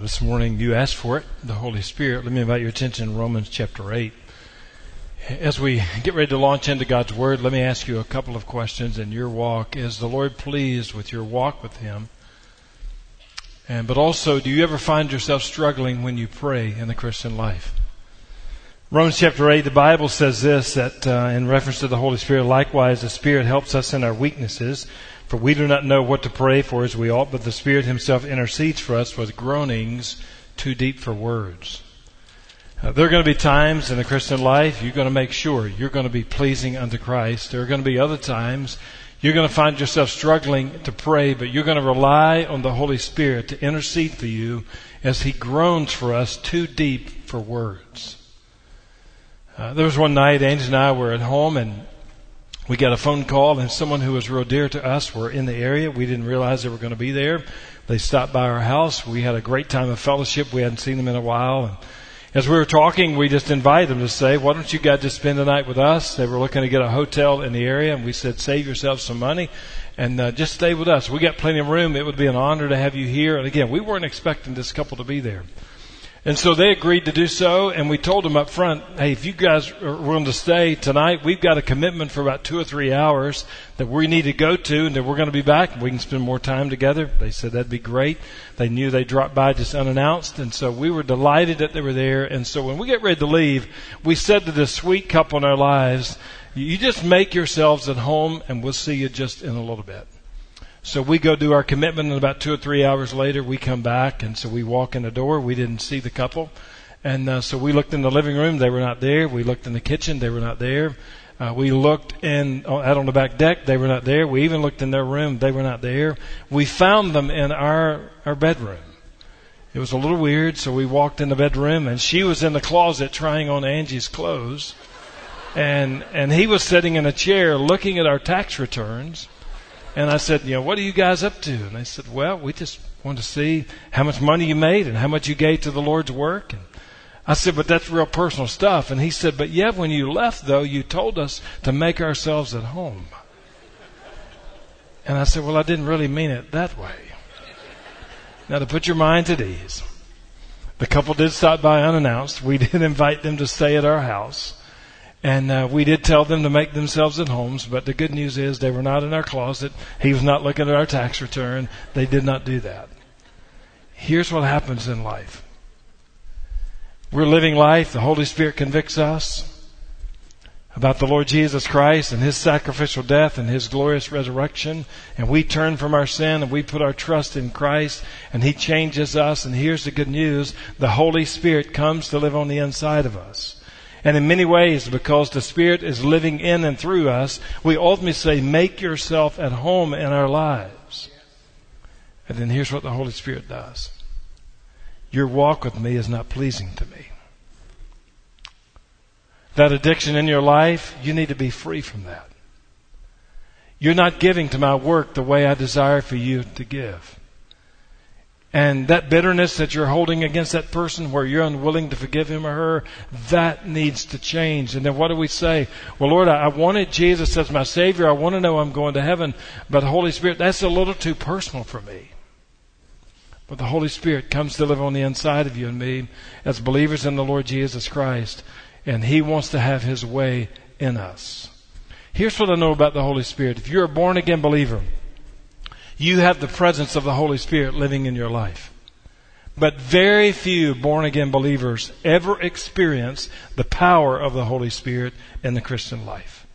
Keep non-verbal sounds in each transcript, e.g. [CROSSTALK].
this morning. You asked for it, the Holy Spirit. Let me invite your attention to Romans chapter 8. As we get ready to launch into God's Word, let me ask you a couple of questions in your walk. Is the Lord pleased with your walk with Him? And, but also, do you ever find yourself struggling when you pray in the Christian life? Romans chapter 8, the Bible says this, that uh, in reference to the Holy Spirit, likewise the Spirit helps us in our weaknesses, for we do not know what to pray for as we ought, but the Spirit Himself intercedes for us with groanings too deep for words. Uh, there are going to be times in the Christian life you're going to make sure you're going to be pleasing unto Christ. There are going to be other times you're going to find yourself struggling to pray, but you're going to rely on the Holy Spirit to intercede for you as He groans for us too deep for words. Uh, there was one night, Angie and I were at home and we got a phone call and someone who was real dear to us were in the area. We didn't realize they were going to be there. They stopped by our house. We had a great time of fellowship. We hadn't seen them in a while. And as we were talking, we just invited them to say, why don't you guys just spend the night with us? They were looking to get a hotel in the area and we said, save yourself some money and uh, just stay with us. We got plenty of room. It would be an honor to have you here. And again, we weren't expecting this couple to be there. And so they agreed to do so, and we told them up front, hey, if you guys are willing to stay tonight, we've got a commitment for about two or three hours that we need to go to, and that we're going to be back, and we can spend more time together. They said that'd be great. They knew they dropped by just unannounced, and so we were delighted that they were there. And so when we get ready to leave, we said to this sweet couple in our lives, you just make yourselves at home, and we'll see you just in a little bit. So we go do our commitment and about two or three hours later we come back and so we walk in the door. We didn't see the couple. And uh, so we looked in the living room. They were not there. We looked in the kitchen. They were not there. Uh, we looked in uh, out on the back deck. They were not there. We even looked in their room. They were not there. We found them in our our bedroom. It was a little weird, so we walked in the bedroom, and she was in the closet trying on Angie's clothes, and and he was sitting in a chair looking at our tax returns. And I said, you know, what are you guys up to? And they said, well, we just want to see how much money you made and how much you gave to the Lord's work. And I said, but that's real personal stuff. And he said, but yeah, when you left though, you told us to make ourselves at home. And I said, well, I didn't really mean it that way. Now to put your mind at ease, the couple did stop by unannounced. We [LAUGHS] did invite them to stay at our house. And uh, we did tell them to make themselves at homes, but the good news is they were not in our closet. He was not looking at our tax return. They did not do that. Here's what happens in life. We're living life. The Holy Spirit convicts us about the Lord Jesus Christ and His sacrificial death and His glorious resurrection. And we turn from our sin and we put our trust in Christ and He changes us. And here's the good news. The Holy Spirit comes to live on the inside of us. And in many ways, because the Spirit is living in and through us, we ultimately say, make yourself at home in our lives. And then here's what the Holy Spirit does. Your walk with me is not pleasing to me. That addiction in your life, you need to be free from that. You're not giving to my work the way I desire for you to give. And that bitterness that you're holding against that person where you're unwilling to forgive him or her, that needs to change. And then what do we say? Well, Lord, I wanted Jesus as my Savior. I want to know I'm going to heaven. But the Holy Spirit, that's a little too personal for me. But the Holy Spirit comes to live on the inside of you and me as believers in the Lord Jesus Christ. And He wants to have His way in us. Here's what I know about the Holy Spirit. If you're a born again believer, you have the presence of the Holy Spirit living in your life. But very few born again believers ever experience the power of the Holy Spirit in the Christian life.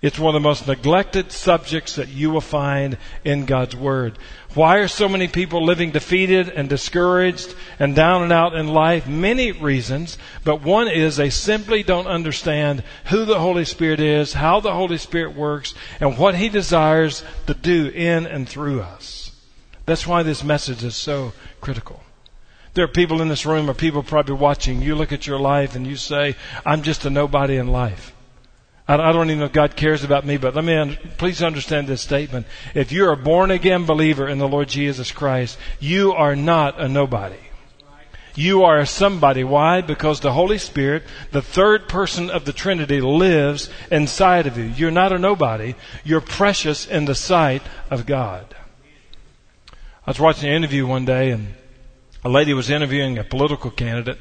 It's one of the most neglected subjects that you will find in God's Word. Why are so many people living defeated and discouraged and down and out in life? Many reasons, but one is they simply don't understand who the Holy Spirit is, how the Holy Spirit works, and what He desires to do in and through us. That's why this message is so critical. There are people in this room or people probably watching. You look at your life and you say, I'm just a nobody in life. I don't even know if God cares about me, but let me, please understand this statement. If you're a born again believer in the Lord Jesus Christ, you are not a nobody. You are a somebody. Why? Because the Holy Spirit, the third person of the Trinity, lives inside of you. You're not a nobody. You're precious in the sight of God. I was watching an interview one day and a lady was interviewing a political candidate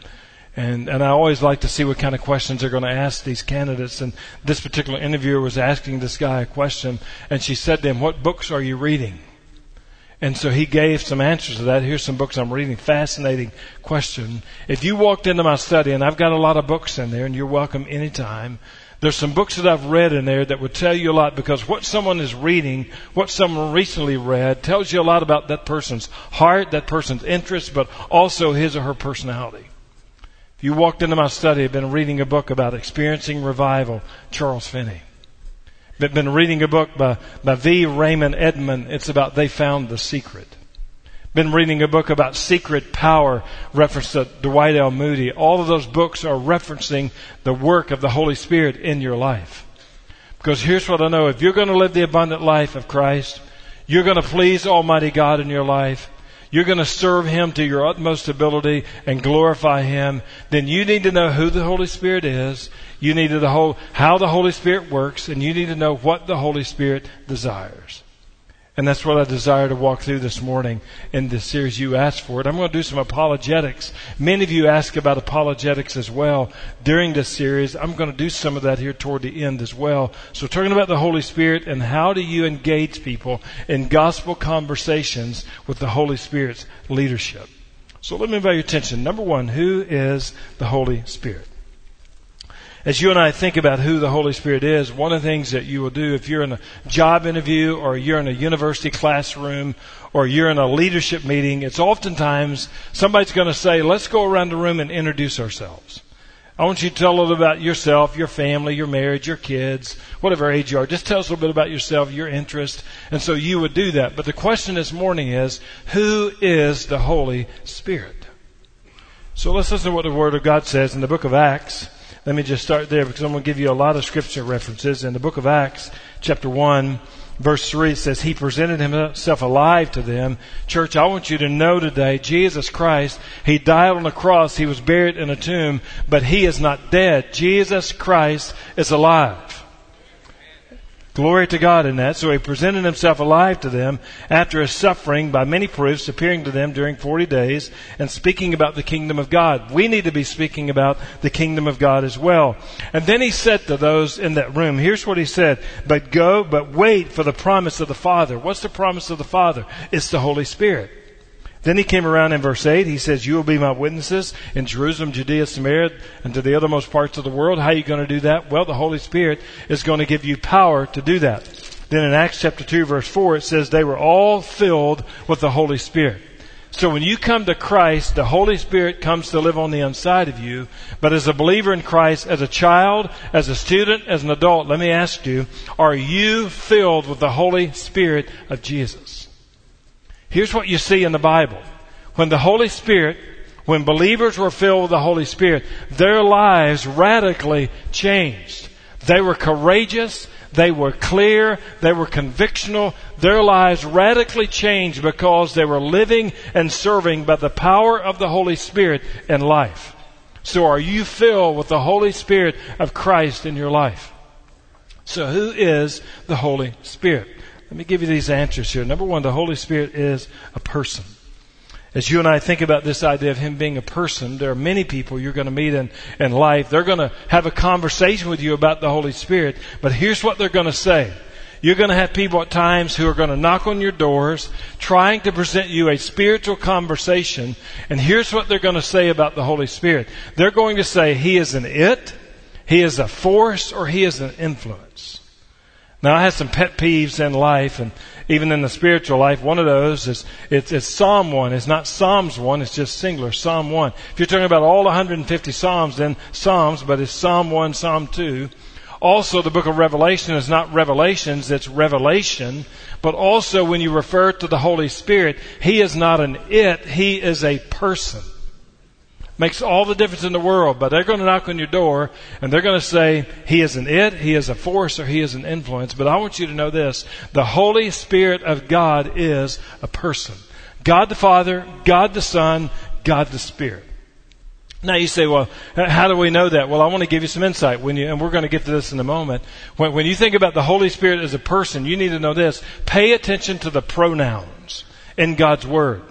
and, and I always like to see what kind of questions they're going to ask these candidates. And this particular interviewer was asking this guy a question, and she said to him, What books are you reading? And so he gave some answers to that. Here's some books I'm reading. Fascinating question. If you walked into my study, and I've got a lot of books in there, and you're welcome anytime, there's some books that I've read in there that would tell you a lot because what someone is reading, what someone recently read, tells you a lot about that person's heart, that person's interests, but also his or her personality. If you walked into my study, I've been reading a book about experiencing revival, Charles Finney. I've been reading a book by, by V. Raymond Edman. It's about They Found the Secret. Been reading a book about secret power, reference to Dwight L. Moody. All of those books are referencing the work of the Holy Spirit in your life. Because here's what I know. If you're going to live the abundant life of Christ, you're going to please Almighty God in your life, you're going to serve Him to your utmost ability and glorify Him, then you need to know who the Holy Spirit is. You need to know how the Holy Spirit works, and you need to know what the Holy Spirit desires. And that's what I desire to walk through this morning in this series. You asked for it. I'm going to do some apologetics. Many of you ask about apologetics as well during this series. I'm going to do some of that here toward the end as well. So talking about the Holy Spirit and how do you engage people in gospel conversations with the Holy Spirit's leadership. So let me invite your attention. Number one, who is the Holy Spirit? As you and I think about who the Holy Spirit is, one of the things that you will do if you're in a job interview or you're in a university classroom or you're in a leadership meeting, it's oftentimes somebody's going to say, let's go around the room and introduce ourselves. I want you to tell a little about yourself, your family, your marriage, your kids, whatever age you are. Just tell us a little bit about yourself, your interest. And so you would do that. But the question this morning is, who is the Holy Spirit? So let's listen to what the Word of God says in the book of Acts. Let me just start there because I'm going to give you a lot of scripture references. In the book of Acts, chapter 1, verse 3 says, He presented Himself alive to them. Church, I want you to know today, Jesus Christ, He died on the cross, He was buried in a tomb, but He is not dead. Jesus Christ is alive. Glory to God in that. So he presented himself alive to them after his suffering by many proofs, appearing to them during 40 days and speaking about the kingdom of God. We need to be speaking about the kingdom of God as well. And then he said to those in that room, here's what he said, but go, but wait for the promise of the Father. What's the promise of the Father? It's the Holy Spirit. Then he came around in verse 8. He says, You will be my witnesses in Jerusalem, Judea, Samaria, and to the othermost parts of the world. How are you going to do that? Well, the Holy Spirit is going to give you power to do that. Then in Acts chapter 2 verse 4, it says, They were all filled with the Holy Spirit. So when you come to Christ, the Holy Spirit comes to live on the inside of you. But as a believer in Christ, as a child, as a student, as an adult, let me ask you, are you filled with the Holy Spirit of Jesus? Here's what you see in the Bible. When the Holy Spirit, when believers were filled with the Holy Spirit, their lives radically changed. They were courageous. They were clear. They were convictional. Their lives radically changed because they were living and serving by the power of the Holy Spirit in life. So are you filled with the Holy Spirit of Christ in your life? So who is the Holy Spirit? Let me give you these answers here. Number one, the Holy Spirit is a person. As you and I think about this idea of Him being a person, there are many people you're going to meet in, in life. They're going to have a conversation with you about the Holy Spirit, but here's what they're going to say. You're going to have people at times who are going to knock on your doors, trying to present you a spiritual conversation, and here's what they're going to say about the Holy Spirit. They're going to say He is an it, He is a force, or He is an influence. Now, I have some pet peeves in life and even in the spiritual life. One of those is it's, it's Psalm 1. It's not Psalms 1. It's just singular, Psalm 1. If you're talking about all 150 Psalms, then Psalms, but it's Psalm 1, Psalm 2. Also, the book of Revelation is not revelations, it's revelation. But also, when you refer to the Holy Spirit, He is not an it, He is a person. Makes all the difference in the world, but they're going to knock on your door and they're going to say, He is an it, He is a force, or He is an influence. But I want you to know this. The Holy Spirit of God is a person. God the Father, God the Son, God the Spirit. Now you say, well, how do we know that? Well, I want to give you some insight when you, and we're going to get to this in a moment. When, when you think about the Holy Spirit as a person, you need to know this. Pay attention to the pronouns in God's Word.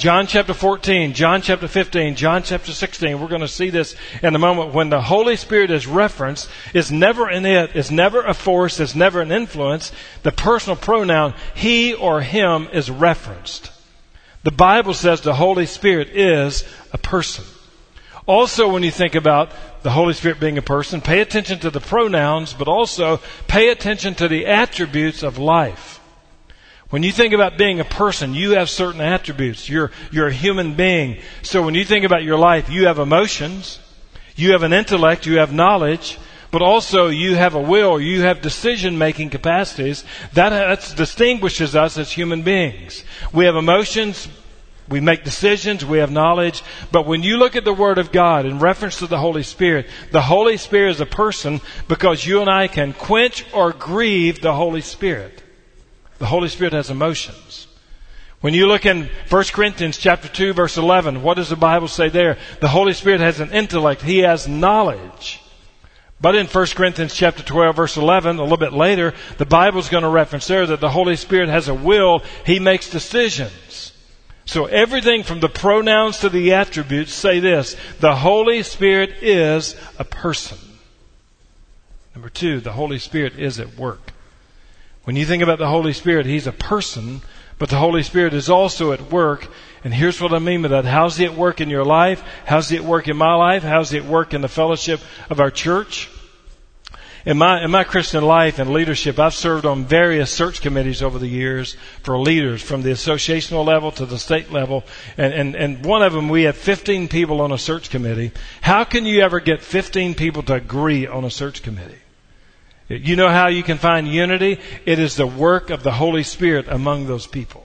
John chapter 14, John chapter 15, John chapter 16, we're going to see this in a moment. When the Holy Spirit is referenced, it's never an it, it's never a force, it's never an influence. The personal pronoun, he or him, is referenced. The Bible says the Holy Spirit is a person. Also, when you think about the Holy Spirit being a person, pay attention to the pronouns, but also pay attention to the attributes of life. When you think about being a person, you have certain attributes. You're, you're a human being. So when you think about your life, you have emotions, you have an intellect, you have knowledge, but also you have a will, you have decision making capacities. That, that distinguishes us as human beings. We have emotions, we make decisions, we have knowledge, but when you look at the Word of God in reference to the Holy Spirit, the Holy Spirit is a person because you and I can quench or grieve the Holy Spirit. The Holy Spirit has emotions. When you look in 1 Corinthians chapter 2 verse 11, what does the Bible say there? The Holy Spirit has an intellect. He has knowledge. But in 1 Corinthians chapter 12 verse 11, a little bit later, the Bible's going to reference there that the Holy Spirit has a will. He makes decisions. So everything from the pronouns to the attributes say this. The Holy Spirit is a person. Number two, the Holy Spirit is at work. When you think about the Holy Spirit, He's a person, but the Holy Spirit is also at work. And here's what I mean by that. How's He at work in your life? How's He at work in my life? How's He at work in the fellowship of our church? In my, in my Christian life and leadership, I've served on various search committees over the years for leaders from the associational level to the state level. And, and, and one of them, we had 15 people on a search committee. How can you ever get 15 people to agree on a search committee? You know how you can find unity? It is the work of the Holy Spirit among those people.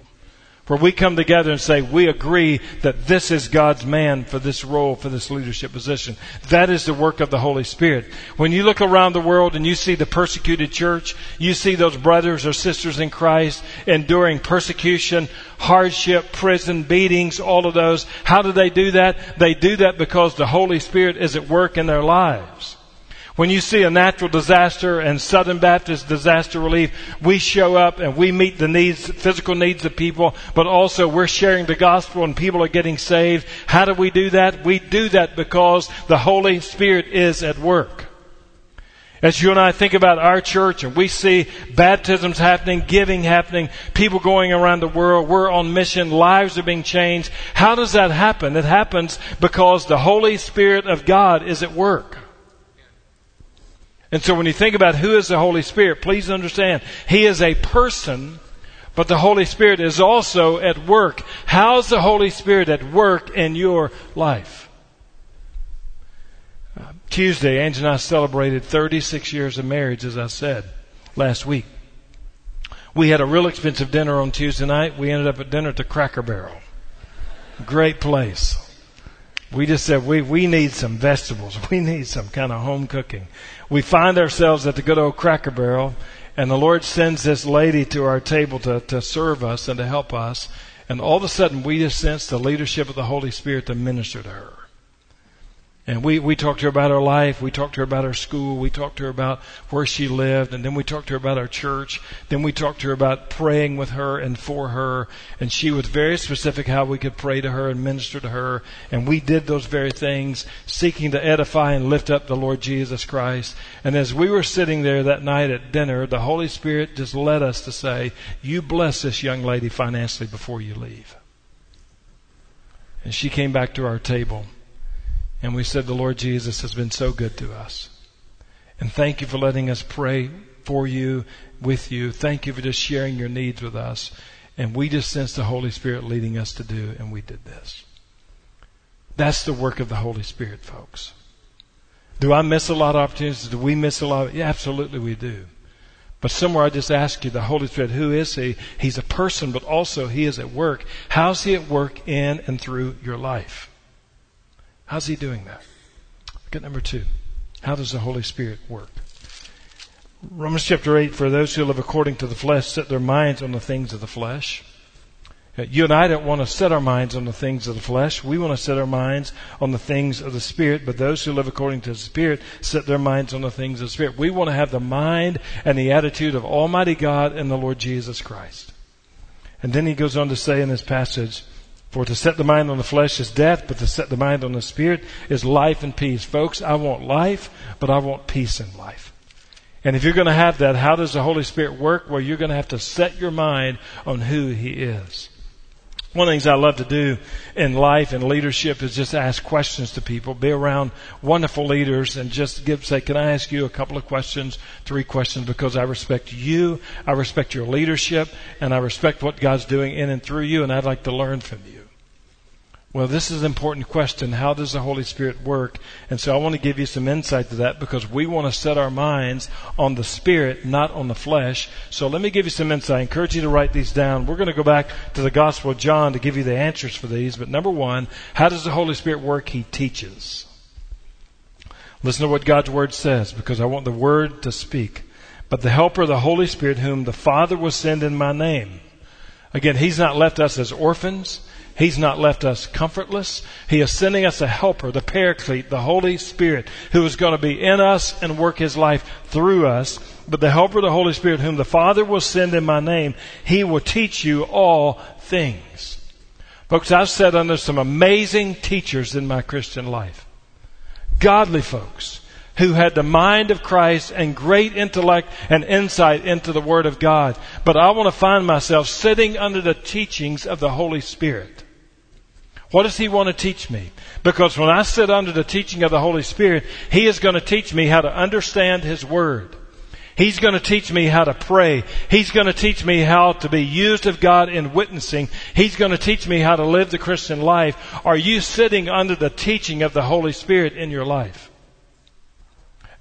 Where we come together and say, we agree that this is God's man for this role, for this leadership position. That is the work of the Holy Spirit. When you look around the world and you see the persecuted church, you see those brothers or sisters in Christ enduring persecution, hardship, prison, beatings, all of those. How do they do that? They do that because the Holy Spirit is at work in their lives. When you see a natural disaster and Southern Baptist disaster relief, we show up and we meet the needs, physical needs of people, but also we're sharing the gospel and people are getting saved. How do we do that? We do that because the Holy Spirit is at work. As you and I think about our church and we see baptisms happening, giving happening, people going around the world, we're on mission, lives are being changed. How does that happen? It happens because the Holy Spirit of God is at work. And so when you think about who is the Holy Spirit, please understand, He is a person, but the Holy Spirit is also at work. How's the Holy Spirit at work in your life? Uh, Tuesday, Angie and I celebrated 36 years of marriage, as I said last week. We had a real expensive dinner on Tuesday night. We ended up at dinner at the Cracker Barrel. Great place. We just said we, we need some vegetables. [LAUGHS] We need some kind of home cooking we find ourselves at the good old cracker barrel, and the Lord sends this lady to our table to, to serve us and to help us. And all of a sudden, we just sense the leadership of the Holy Spirit to minister to her. And we, we talked to her about her life. We talked to her about her school. We talked to her about where she lived. And then we talked to her about our church. Then we talked to her about praying with her and for her. And she was very specific how we could pray to her and minister to her. And we did those very things, seeking to edify and lift up the Lord Jesus Christ. And as we were sitting there that night at dinner, the Holy Spirit just led us to say, you bless this young lady financially before you leave. And she came back to our table. And we said, The Lord Jesus has been so good to us. And thank you for letting us pray for you, with you. Thank you for just sharing your needs with us. And we just sensed the Holy Spirit leading us to do, and we did this. That's the work of the Holy Spirit, folks. Do I miss a lot of opportunities? Do we miss a lot? Yeah, absolutely we do. But somewhere I just ask you, the Holy Spirit, who is He? He's a person, but also He is at work. How's He at work in and through your life? How's he doing that? Look at number two. How does the Holy Spirit work? Romans chapter 8, for those who live according to the flesh set their minds on the things of the flesh. Uh, you and I don't want to set our minds on the things of the flesh. We want to set our minds on the things of the Spirit. But those who live according to the Spirit set their minds on the things of the Spirit. We want to have the mind and the attitude of Almighty God and the Lord Jesus Christ. And then he goes on to say in this passage, For to set the mind on the flesh is death, but to set the mind on the spirit is life and peace. Folks, I want life, but I want peace in life. And if you're going to have that, how does the Holy Spirit work? Well, you're going to have to set your mind on who He is. One of the things I love to do in life and leadership is just ask questions to people, be around wonderful leaders and just give, say, can I ask you a couple of questions, three questions, because I respect you, I respect your leadership, and I respect what God's doing in and through you, and I'd like to learn from you. Well, this is an important question. How does the Holy Spirit work? And so I want to give you some insight to that because we want to set our minds on the Spirit, not on the flesh. So let me give you some insight. I encourage you to write these down. We're going to go back to the Gospel of John to give you the answers for these. But number one, how does the Holy Spirit work? He teaches. Listen to what God's Word says because I want the Word to speak. But the Helper, the Holy Spirit, whom the Father will send in my name. Again, He's not left us as orphans. He's not left us comfortless. He is sending us a helper, the paraclete, the Holy Spirit, who is going to be in us and work his life through us. But the helper, the Holy Spirit, whom the Father will send in my name, he will teach you all things. Folks, I've sat under some amazing teachers in my Christian life. Godly folks who had the mind of Christ and great intellect and insight into the Word of God. But I want to find myself sitting under the teachings of the Holy Spirit. What does He want to teach me? Because when I sit under the teaching of the Holy Spirit, He is going to teach me how to understand His Word. He's going to teach me how to pray. He's going to teach me how to be used of God in witnessing. He's going to teach me how to live the Christian life. Are you sitting under the teaching of the Holy Spirit in your life?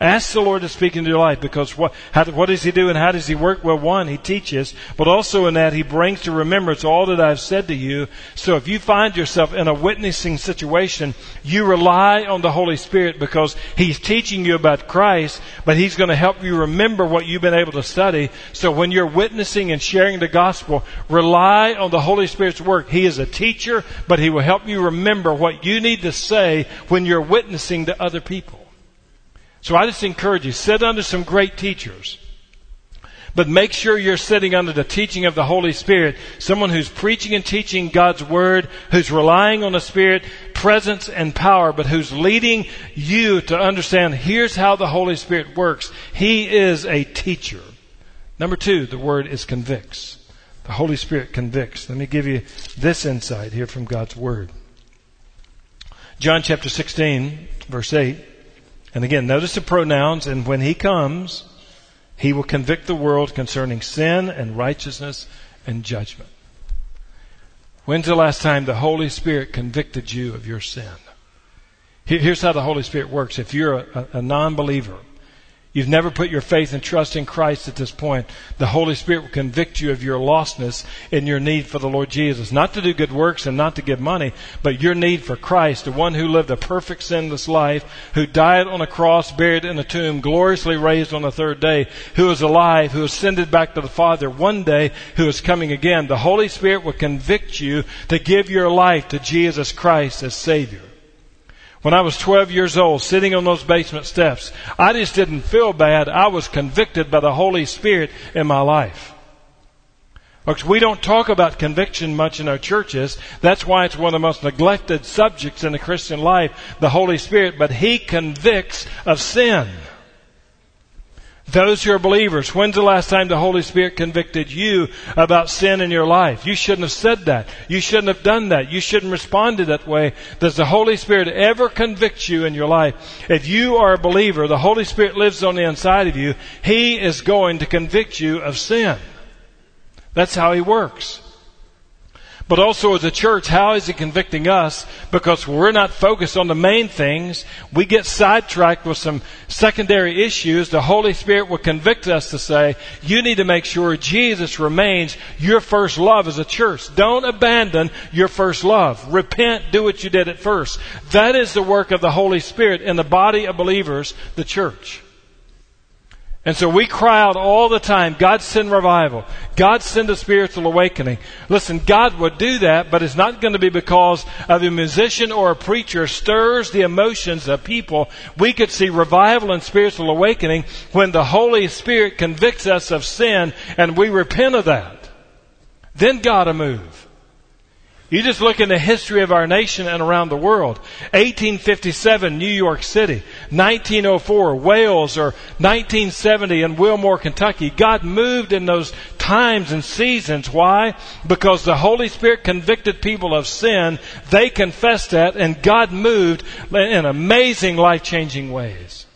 Ask the Lord to speak into your life because what, how, what does He do and how does He work? Well, one, He teaches, but also in that He brings to remembrance all that I've said to you. So if you find yourself in a witnessing situation, you rely on the Holy Spirit because He's teaching you about Christ, but He's going to help you remember what you've been able to study. So when you're witnessing and sharing the gospel, rely on the Holy Spirit's work. He is a teacher, but He will help you remember what you need to say when you're witnessing to other people. So I just encourage you, sit under some great teachers. But make sure you're sitting under the teaching of the Holy Spirit, someone who's preaching and teaching God's Word, who's relying on the Spirit, presence and power, but who's leading you to understand here's how the Holy Spirit works. He is a teacher. Number two, the word is convicts. The Holy Spirit convicts. Let me give you this insight here from God's Word. John chapter 16, verse 8. And again, notice the pronouns, and when he comes, he will convict the world concerning sin and righteousness and judgment. When's the last time the Holy Spirit convicted you of your sin? Here's how the Holy Spirit works. If you're a, a non-believer, You've never put your faith and trust in Christ at this point. The Holy Spirit will convict you of your lostness and your need for the Lord Jesus. Not to do good works and not to give money, but your need for Christ, the one who lived a perfect sinless life, who died on a cross, buried in a tomb, gloriously raised on the third day, who is alive, who ascended back to the Father one day, who is coming again. The Holy Spirit will convict you to give your life to Jesus Christ as Savior. When I was 12 years old, sitting on those basement steps, I just didn't feel bad. I was convicted by the Holy Spirit in my life. Folks, we don't talk about conviction much in our churches. That's why it's one of the most neglected subjects in the Christian life, the Holy Spirit, but He convicts of sin. Those who are believers, when's the last time the Holy Spirit convicted you about sin in your life? You shouldn't have said that. You shouldn't have done that. You shouldn't respond that way. Does the Holy Spirit ever convict you in your life? If you are a believer, the Holy Spirit lives on the inside of you. He is going to convict you of sin. That's how He works. But also as a church, how is He convicting us? Because we're not focused on the main things. We get sidetracked with some secondary issues. The Holy Spirit will convict us to say, you need to make sure Jesus remains your first love as a church. Don't abandon your first love. Repent, do what you did at first. That is the work of the Holy Spirit in the body of believers, the church. And so we cry out all the time, God send revival. God send a spiritual awakening. Listen, God would do that, but it's not going to be because of a musician or a preacher stirs the emotions of people. We could see revival and spiritual awakening when the Holy Spirit convicts us of sin and we repent of that. Then God will move. You just look in the history of our nation and around the world. 1857, New York City. 1904, Wales, or 1970 in Wilmore, Kentucky. God moved in those times and seasons. Why? Because the Holy Spirit convicted people of sin. They confessed that, and God moved in amazing, life-changing ways.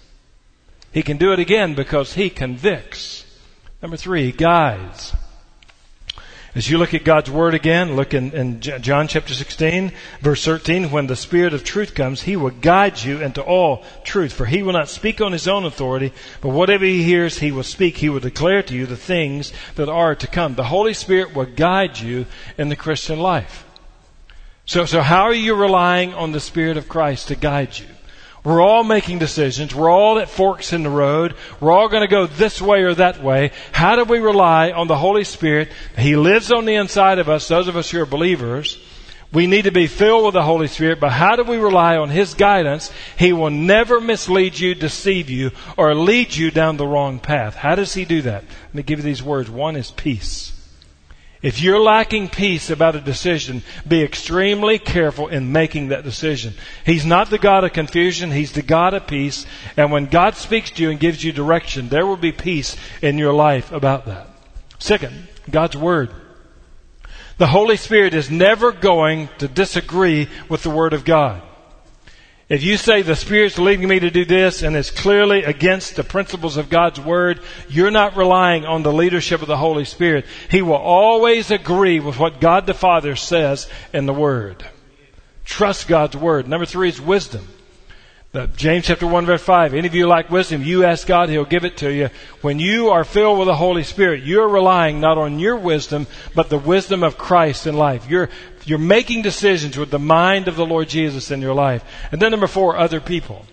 He can do it again because He convicts. Number three, guides. As you look at God's Word again, look in, in, John chapter 16, verse 13, when the Spirit of truth comes, He will guide you into all truth. For He will not speak on His own authority, but whatever He hears, He will speak. He will declare to you the things that are to come. The Holy Spirit will guide you in the Christian life. So, so how are you relying on the Spirit of Christ to guide you? We're all making decisions. We're all at forks in the road. We're all going to go this way or that way. How do we rely on the Holy Spirit? He lives on the inside of us, those of us who are believers. We need to be filled with the Holy Spirit, but how do we rely on His guidance? He will never mislead you, deceive you, or lead you down the wrong path. How does He do that? Let me give you these words. One is peace. If you're lacking peace about a decision, be extremely careful in making that decision. He's not the God of confusion, He's the God of peace. And when God speaks to you and gives you direction, there will be peace in your life about that. Second, God's Word. The Holy Spirit is never going to disagree with the Word of God. If you say the Spirit's leading me to do this and it's clearly against the principles of God's Word, you're not relying on the leadership of the Holy Spirit. He will always agree with what God the Father says in the Word. Trust God's Word. Number three is wisdom. James chapter 1 verse 5. Any of you like wisdom, you ask God, He'll give it to you. When you are filled with the Holy Spirit, you're relying not on your wisdom, but the wisdom of Christ in life. You're, you're making decisions with the mind of the Lord Jesus in your life. And then number four, other people.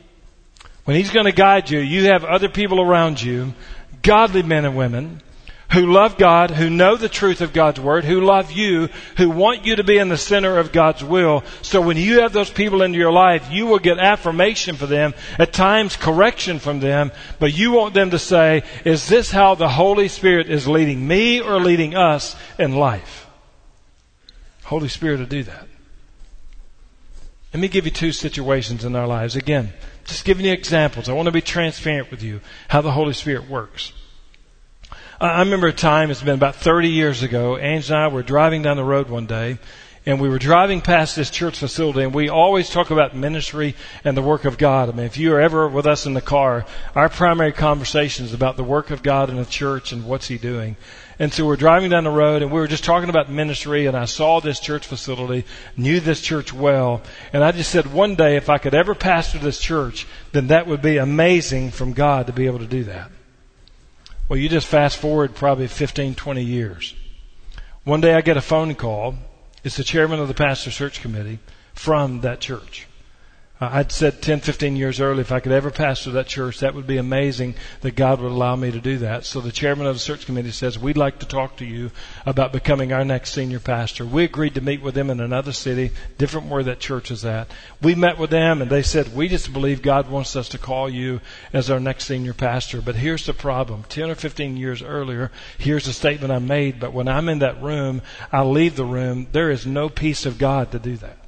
When He's going to guide you, you have other people around you, godly men and women, who love God, who know the truth of God's Word, who love you, who want you to be in the center of God's will. So when you have those people into your life, you will get affirmation for them, at times correction from them, but you want them to say, is this how the Holy Spirit is leading me or leading us in life? Holy Spirit will do that. Let me give you two situations in our lives. Again, just giving you examples. I want to be transparent with you how the Holy Spirit works. I remember a time, it's been about 30 years ago, Ange and I were driving down the road one day, and we were driving past this church facility, and we always talk about ministry and the work of God. I mean, if you are ever with us in the car, our primary conversation is about the work of God in the church and what's He doing. And so we're driving down the road, and we were just talking about ministry, and I saw this church facility, knew this church well, and I just said, one day, if I could ever pastor this church, then that would be amazing from God to be able to do that. Well, you just fast forward probably 15, 20 years. One day I get a phone call. It's the chairman of the pastor search committee from that church. Uh, I'd said 10, 15 years earlier, if I could ever pastor that church, that would be amazing that God would allow me to do that. So the chairman of the search committee says, we'd like to talk to you about becoming our next senior pastor. We agreed to meet with them in another city, different where that church is at. We met with them and they said, we just believe God wants us to call you as our next senior pastor. But here's the problem. 10 or 15 years earlier, here's the statement I made, but when I'm in that room, I leave the room, there is no peace of God to do that.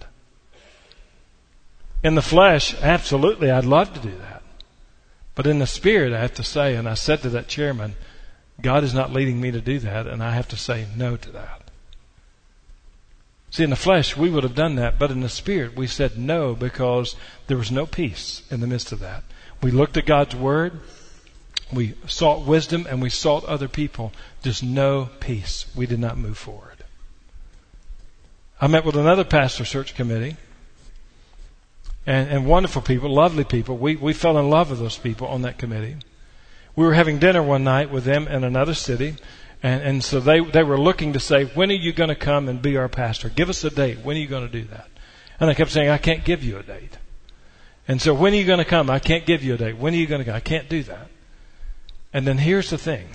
In the flesh, absolutely, I'd love to do that. But in the spirit, I have to say, and I said to that chairman, God is not leading me to do that, and I have to say no to that. See, in the flesh, we would have done that, but in the spirit, we said no because there was no peace in the midst of that. We looked at God's word, we sought wisdom, and we sought other people. Just no peace. We did not move forward. I met with another pastor search committee and, and wonderful people, lovely people. We, we fell in love with those people on that committee. We were having dinner one night with them in another city. And, and so they, they were looking to say, when are you going to come and be our pastor? Give us a date. When are you going to do that? And I kept saying, I can't give you a date. And so when are you going to come? I can't give you a date. When are you going to go? I can't do that. And then here's the thing.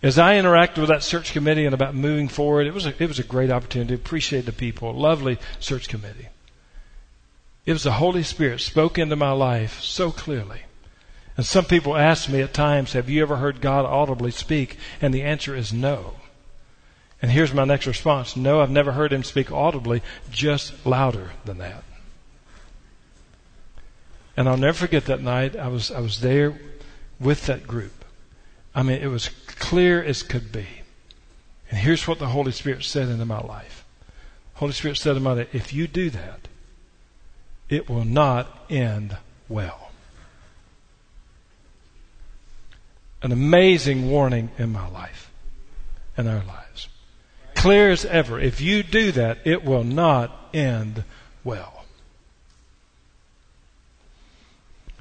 As I interacted with that search committee and about moving forward, it was a, it was a great opportunity. To appreciate the people. Lovely search committee. It was the Holy Spirit spoke into my life so clearly. And some people ask me at times, have you ever heard God audibly speak? And the answer is no. And here's my next response. No, I've never heard him speak audibly, just louder than that. And I'll never forget that night. I was, I was there with that group. I mean, it was clear as could be. And here's what the Holy Spirit said into my life. Holy Spirit said to my life, if you do that, it will not end well. An amazing warning in my life, in our lives. Clear as ever. If you do that, it will not end well.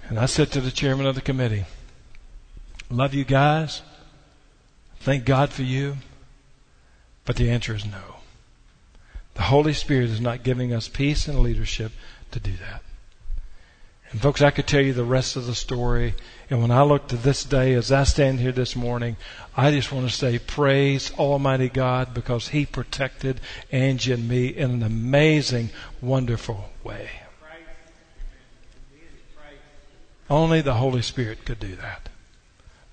And I said to the chairman of the committee, Love you guys. Thank God for you. But the answer is no. The Holy Spirit is not giving us peace and leadership to do that. And folks, I could tell you the rest of the story. And when I look to this day, as I stand here this morning, I just want to say praise Almighty God because He protected Angie and me in an amazing, wonderful way. Only the Holy Spirit could do that.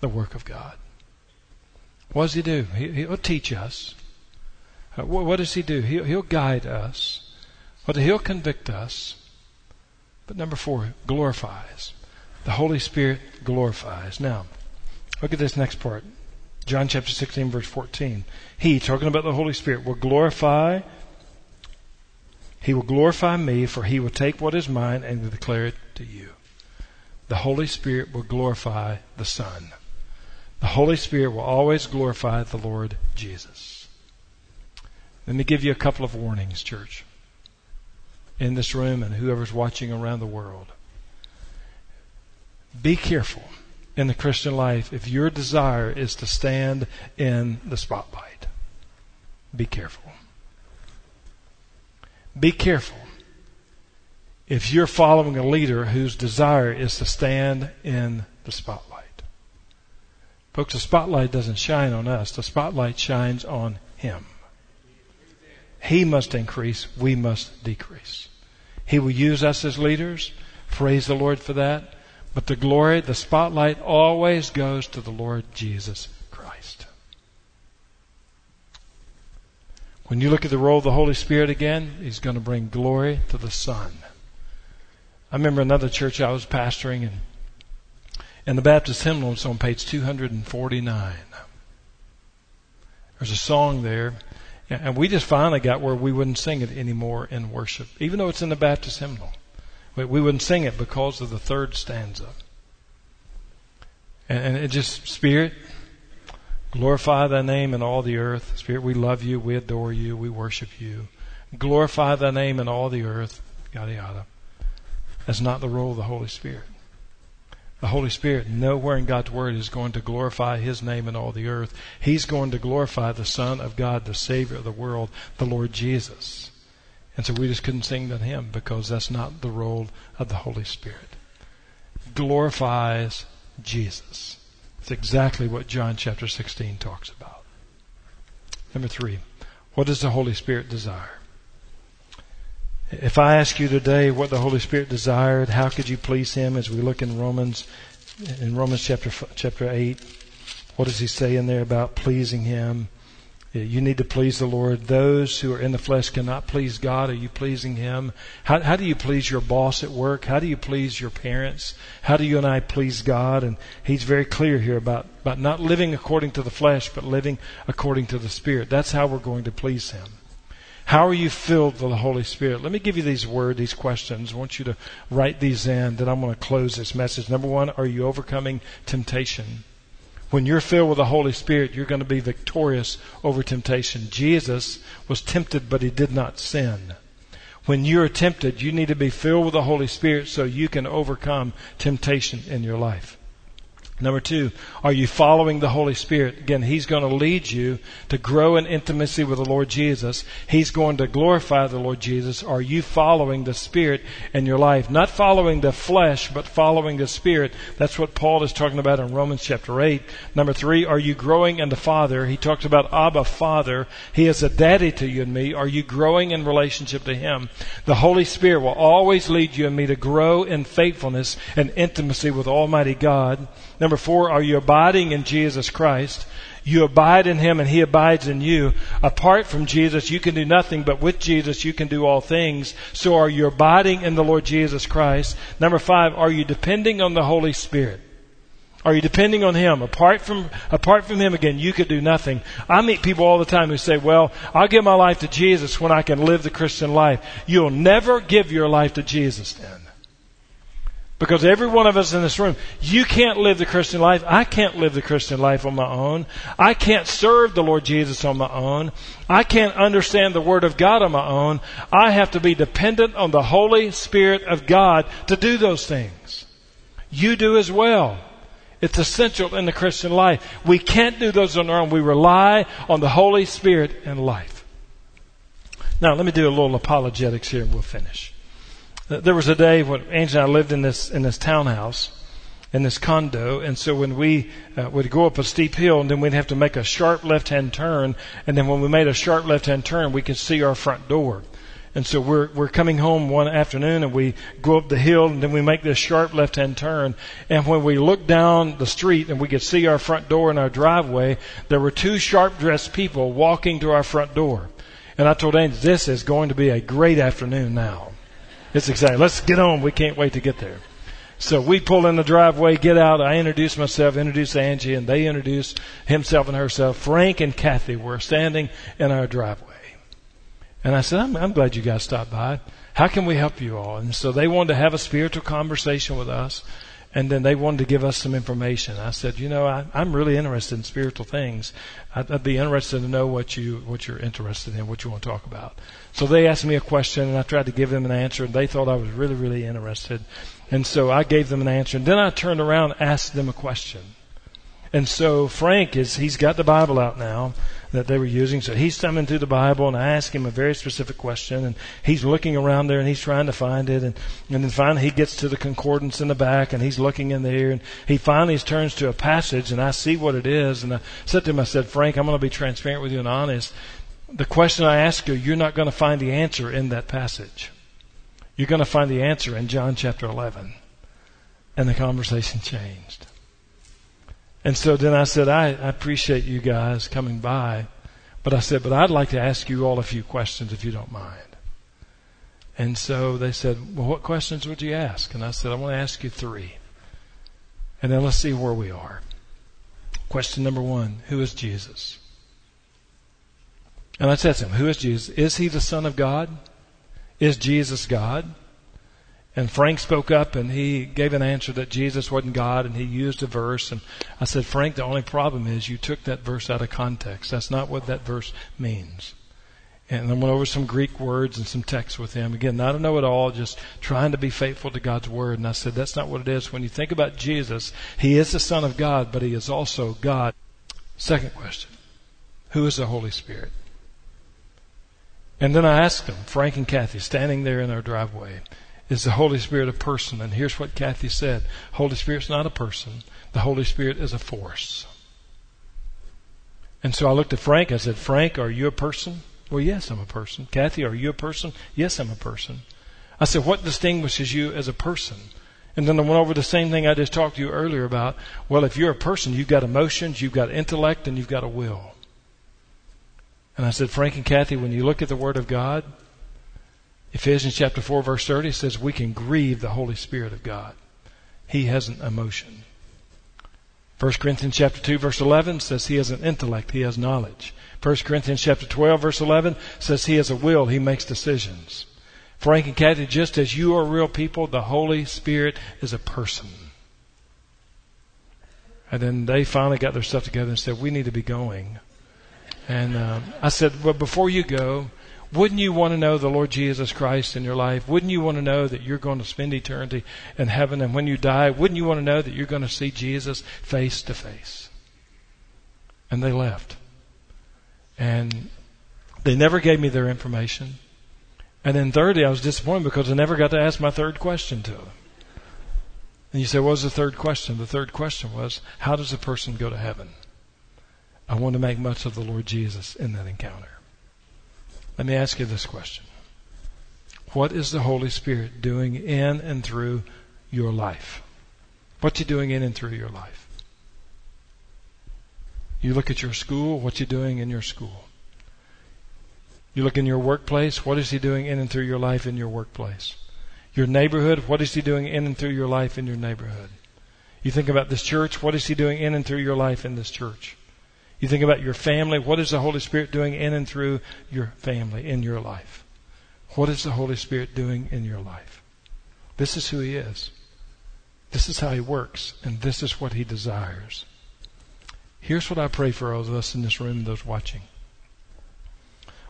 The work of God. What does He do? He, will teach us. Uh, what does He do? He'll, he'll guide us. But He'll convict us. But number four, glorifies. The Holy Spirit glorifies. Now, look at this next part. John chapter 16 verse 14. He, talking about the Holy Spirit, will glorify, He will glorify me for He will take what is mine and declare it to you the Holy Spirit will glorify the Son. The Holy Spirit will always glorify the Lord Jesus. Let me give you a couple of warnings, church, in this room and whoever's watching around the world. Be careful in the Christian life if your desire is to stand in the spotlight. Be careful. Be careful if you're following a leader whose desire is to stand in the spotlight. Folks, the spotlight doesn't shine on us. The spotlight shines on Him. He must increase. We must decrease. He will use us as leaders. Praise the Lord for that. But the glory, the spotlight always goes to the Lord Jesus Christ. When you look at the role of the Holy Spirit again, He's going to bring glory to the Son. I remember another church I was pastoring and and the Baptist hymnal is on page 249. There's a song there, and we just finally got where we wouldn't sing it anymore in worship, even though it's in the Baptist hymnal. We wouldn't sing it because of the third stanza. And, it just, Spirit, glorify thy name in all the earth. Spirit, we love you, we adore you, we worship you. Glorify thy name in all the earth, yada yada. That's not the role of the Holy Spirit. The Holy Spirit, nowhere in God's Word, is going to glorify His name in all the earth. He's going to glorify the Son of God, the Savior of the world, the Lord Jesus. And so we just couldn't sing to Him because that's not the role of the Holy Spirit. Glorifies Jesus. It's exactly what John chapter 16 talks about. Number three, what does the Holy Spirit desire? If I ask you today what the Holy Spirit desired, how could you please Him as we look in Romans, in Romans chapter, chapter 8, what does He say in there about pleasing Him? You need to please the Lord. Those who are in the flesh cannot please God. Are you pleasing Him? How, how do you please your boss at work? How do you please your parents? How do you and I please God? And He's very clear here about, about not living according to the flesh, but living according to the Spirit. That's how we're going to please Him. How are you filled with the Holy Spirit? Let me give you these words, these questions. I want you to write these in. Then I'm going to close this message. Number one, are you overcoming temptation? When you're filled with the Holy Spirit, you're going to be victorious over temptation. Jesus was tempted, but he did not sin. When you're tempted, you need to be filled with the Holy Spirit so you can overcome temptation in your life. Number two, are you following the Holy Spirit? Again, He's going to lead you to grow in intimacy with the Lord Jesus. He's going to glorify the Lord Jesus. Are you following the Spirit in your life? Not following the flesh, but following the Spirit. That's what Paul is talking about in Romans chapter 8. Number three, are you growing in the Father? He talks about Abba, Father. He is a daddy to you and me. Are you growing in relationship to Him? The Holy Spirit will always lead you and me to grow in faithfulness and intimacy with Almighty God. Number four, are you abiding in Jesus Christ? You abide in Him and He abides in you. Apart from Jesus, you can do nothing, but with Jesus, you can do all things. So are you abiding in the Lord Jesus Christ? Number five, are you depending on the Holy Spirit? Are you depending on Him? Apart from, apart from Him again, you could do nothing. I meet people all the time who say, well, I'll give my life to Jesus when I can live the Christian life. You'll never give your life to Jesus then. Because every one of us in this room, you can't live the Christian life. I can't live the Christian life on my own. I can't serve the Lord Jesus on my own. I can't understand the Word of God on my own. I have to be dependent on the Holy Spirit of God to do those things. You do as well. It's essential in the Christian life. We can't do those on our own. We rely on the Holy Spirit and life. Now, let me do a little apologetics here and we'll finish. There was a day when Angie and I lived in this in this townhouse, in this condo, and so when we uh, would go up a steep hill, and then we'd have to make a sharp left-hand turn, and then when we made a sharp left-hand turn, we could see our front door. And so we're we're coming home one afternoon, and we go up the hill, and then we make this sharp left-hand turn, and when we look down the street and we could see our front door and our driveway, there were two sharp-dressed people walking to our front door. And I told Angie, this is going to be a great afternoon now. It's exciting. Let's get on. We can't wait to get there. So we pull in the driveway, get out. I introduce myself, introduce Angie, and they introduce himself and herself. Frank and Kathy were standing in our driveway. And I said, I'm, I'm glad you guys stopped by. How can we help you all? And so they wanted to have a spiritual conversation with us. And then they wanted to give us some information. I said, you know, I, I'm really interested in spiritual things. I'd, I'd be interested to know what you what you're interested in, what you want to talk about. So they asked me a question, and I tried to give them an answer, and they thought I was really, really interested. And so I gave them an answer, and then I turned around and asked them a question. And so Frank is, he's got the Bible out now that they were using. So he's thumbing through the Bible and I ask him a very specific question and he's looking around there and he's trying to find it. And, and then finally he gets to the concordance in the back and he's looking in there and he finally turns to a passage and I see what it is. And I said to him, I said, Frank, I'm going to be transparent with you and honest. The question I ask you, you're not going to find the answer in that passage. You're going to find the answer in John chapter 11. And the conversation changed. And so then I said, I, I appreciate you guys coming by. But I said, but I'd like to ask you all a few questions if you don't mind. And so they said, well, what questions would you ask? And I said, I want to ask you three. And then let's see where we are. Question number one, who is Jesus? And I said to him, who is Jesus? Is he the Son of God? Is Jesus God? And Frank spoke up and he gave an answer that Jesus wasn't God and he used a verse. And I said, Frank, the only problem is you took that verse out of context. That's not what that verse means. And I went over some Greek words and some text with him. Again, not a know it all, just trying to be faithful to God's word. And I said, that's not what it is. When you think about Jesus, he is the Son of God, but he is also God. Second question. Who is the Holy Spirit? And then I asked them, Frank and Kathy, standing there in our driveway, is the Holy Spirit a person? And here's what Kathy said. Holy Spirit's not a person. The Holy Spirit is a force. And so I looked at Frank. I said, Frank, are you a person? Well, yes, I'm a person. Kathy, are you a person? Yes, I'm a person. I said, what distinguishes you as a person? And then I went over the same thing I just talked to you earlier about. Well, if you're a person, you've got emotions, you've got intellect, and you've got a will. And I said, Frank and Kathy, when you look at the Word of God, Ephesians chapter 4 verse 30 says we can grieve the Holy Spirit of God. He has an emotion. 1 Corinthians chapter 2 verse 11 says he has an intellect, he has knowledge. 1 Corinthians chapter 12 verse 11 says he has a will, he makes decisions. Frank and Kathy, just as you are real people, the Holy Spirit is a person. And then they finally got their stuff together and said, we need to be going. And uh, I said, well, before you go, wouldn't you want to know the Lord Jesus Christ in your life? Wouldn't you want to know that you're going to spend eternity in heaven and when you die, wouldn't you want to know that you're going to see Jesus face to face? And they left. And they never gave me their information. And then thirdly, I was disappointed because I never got to ask my third question to them. And you say, what was the third question? The third question was, how does a person go to heaven? I want to make much of the Lord Jesus in that encounter. Let me ask you this question. What is the Holy Spirit doing in and through your life? What's He doing in and through your life? You look at your school, what's he doing in your school? You look in your workplace, what is he doing in and through your life in your workplace? Your neighborhood, what is he doing in and through your life in your neighborhood? You think about this church, what is he doing in and through your life in this church? You think about your family, what is the Holy Spirit doing in and through your family in your life? What is the Holy Spirit doing in your life? This is who he is. This is how he works, and this is what he desires. Here's what I pray for all of us in this room those watching.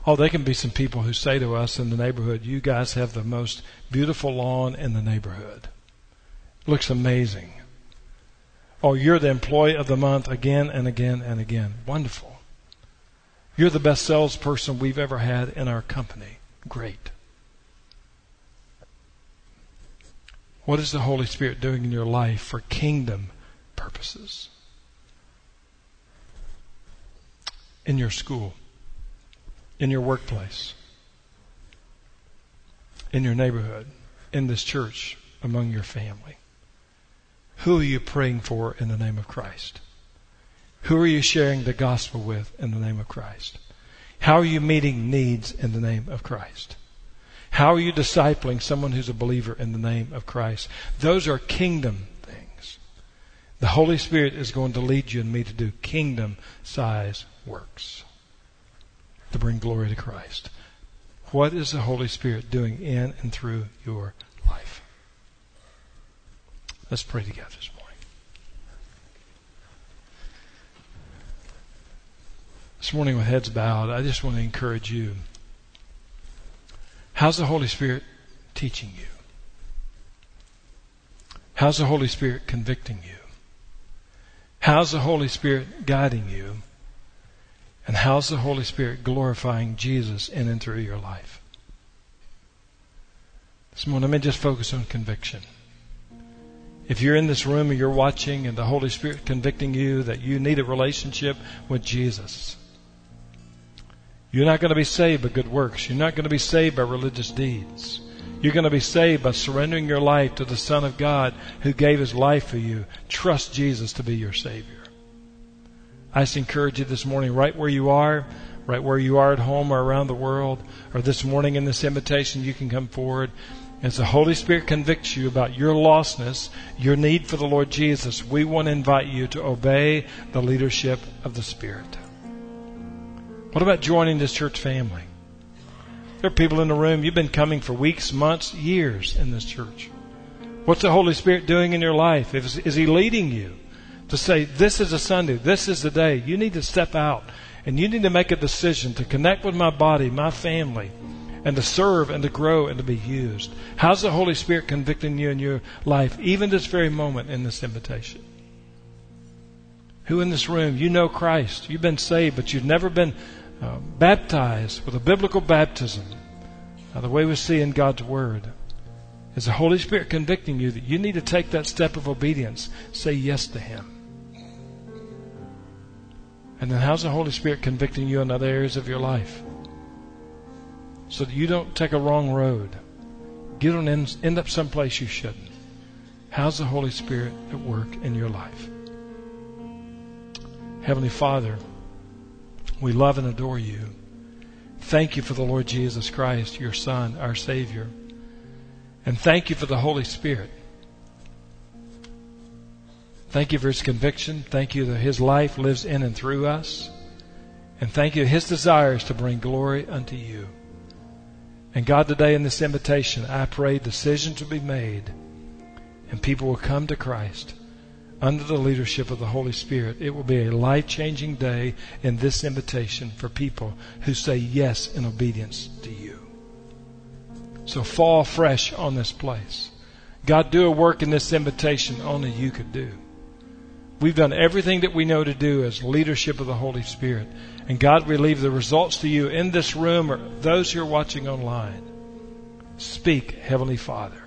Oh, there can be some people who say to us in the neighborhood, you guys have the most beautiful lawn in the neighborhood. It looks amazing. Oh, you're the employee of the month again and again and again. Wonderful. You're the best salesperson we've ever had in our company. Great. What is the Holy Spirit doing in your life for kingdom purposes? In your school, in your workplace, in your neighborhood, in this church, among your family. Who are you praying for in the name of Christ? Who are you sharing the gospel with in the name of Christ? How are you meeting needs in the name of Christ? How are you discipling someone who's a believer in the name of Christ? Those are kingdom things. The Holy Spirit is going to lead you and me to do kingdom size works to bring glory to Christ. What is the Holy Spirit doing in and through your? Let's pray together this morning. This morning, with heads bowed, I just want to encourage you. How's the Holy Spirit teaching you? How's the Holy Spirit convicting you? How's the Holy Spirit guiding you? And how's the Holy Spirit glorifying Jesus in and through your life? This morning, let me just focus on conviction. If you're in this room and you're watching and the Holy Spirit convicting you that you need a relationship with Jesus, you're not going to be saved by good works. You're not going to be saved by religious deeds. You're going to be saved by surrendering your life to the Son of God who gave his life for you. Trust Jesus to be your Savior. I just encourage you this morning, right where you are, right where you are at home or around the world, or this morning in this invitation, you can come forward. As the Holy Spirit convicts you about your lostness, your need for the Lord Jesus, we want to invite you to obey the leadership of the Spirit. What about joining this church family? There are people in the room, you've been coming for weeks, months, years in this church. What's the Holy Spirit doing in your life? Is, is He leading you to say, this is a Sunday, this is the day? You need to step out and you need to make a decision to connect with my body, my family, and to serve and to grow and to be used. How's the Holy Spirit convicting you in your life, even this very moment in this invitation? Who in this room, you know Christ, you've been saved, but you've never been uh, baptized with a biblical baptism, uh, the way we see in God's Word, is the Holy Spirit convicting you that you need to take that step of obedience, say yes to Him. And then how's the Holy Spirit convicting you in other areas of your life? So that you don't take a wrong road. Get don't end, end up someplace you shouldn't. How's the Holy Spirit at work in your life? Heavenly Father, we love and adore you. Thank you for the Lord Jesus Christ, your Son, our Savior. And thank you for the Holy Spirit. Thank you for his conviction. Thank you that his life lives in and through us. And thank you his desire is to bring glory unto you. And God, today in this invitation, I pray decisions will be made and people will come to Christ under the leadership of the Holy Spirit, it will be a life changing day in this invitation for people who say yes in obedience to you. So fall fresh on this place. God, do a work in this invitation only you could do. We've done everything that we know to do as leadership of the Holy Spirit. And God, we leave the results to you in this room or those who are watching online. Speak, Heavenly Father,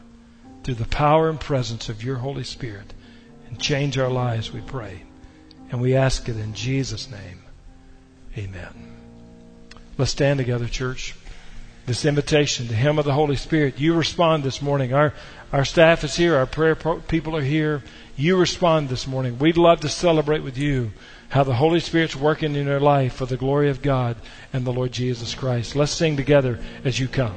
through the power and presence of your Holy Spirit and change our lives, we pray. And we ask it in Jesus' name. Amen. Let's stand together, church. This invitation, the hymn of the Holy Spirit. You respond this morning. Our, our staff is here. Our prayer people are here. You respond this morning. We'd love to celebrate with you how the Holy Spirit's working in your life for the glory of God and the Lord Jesus Christ. Let's sing together as you come.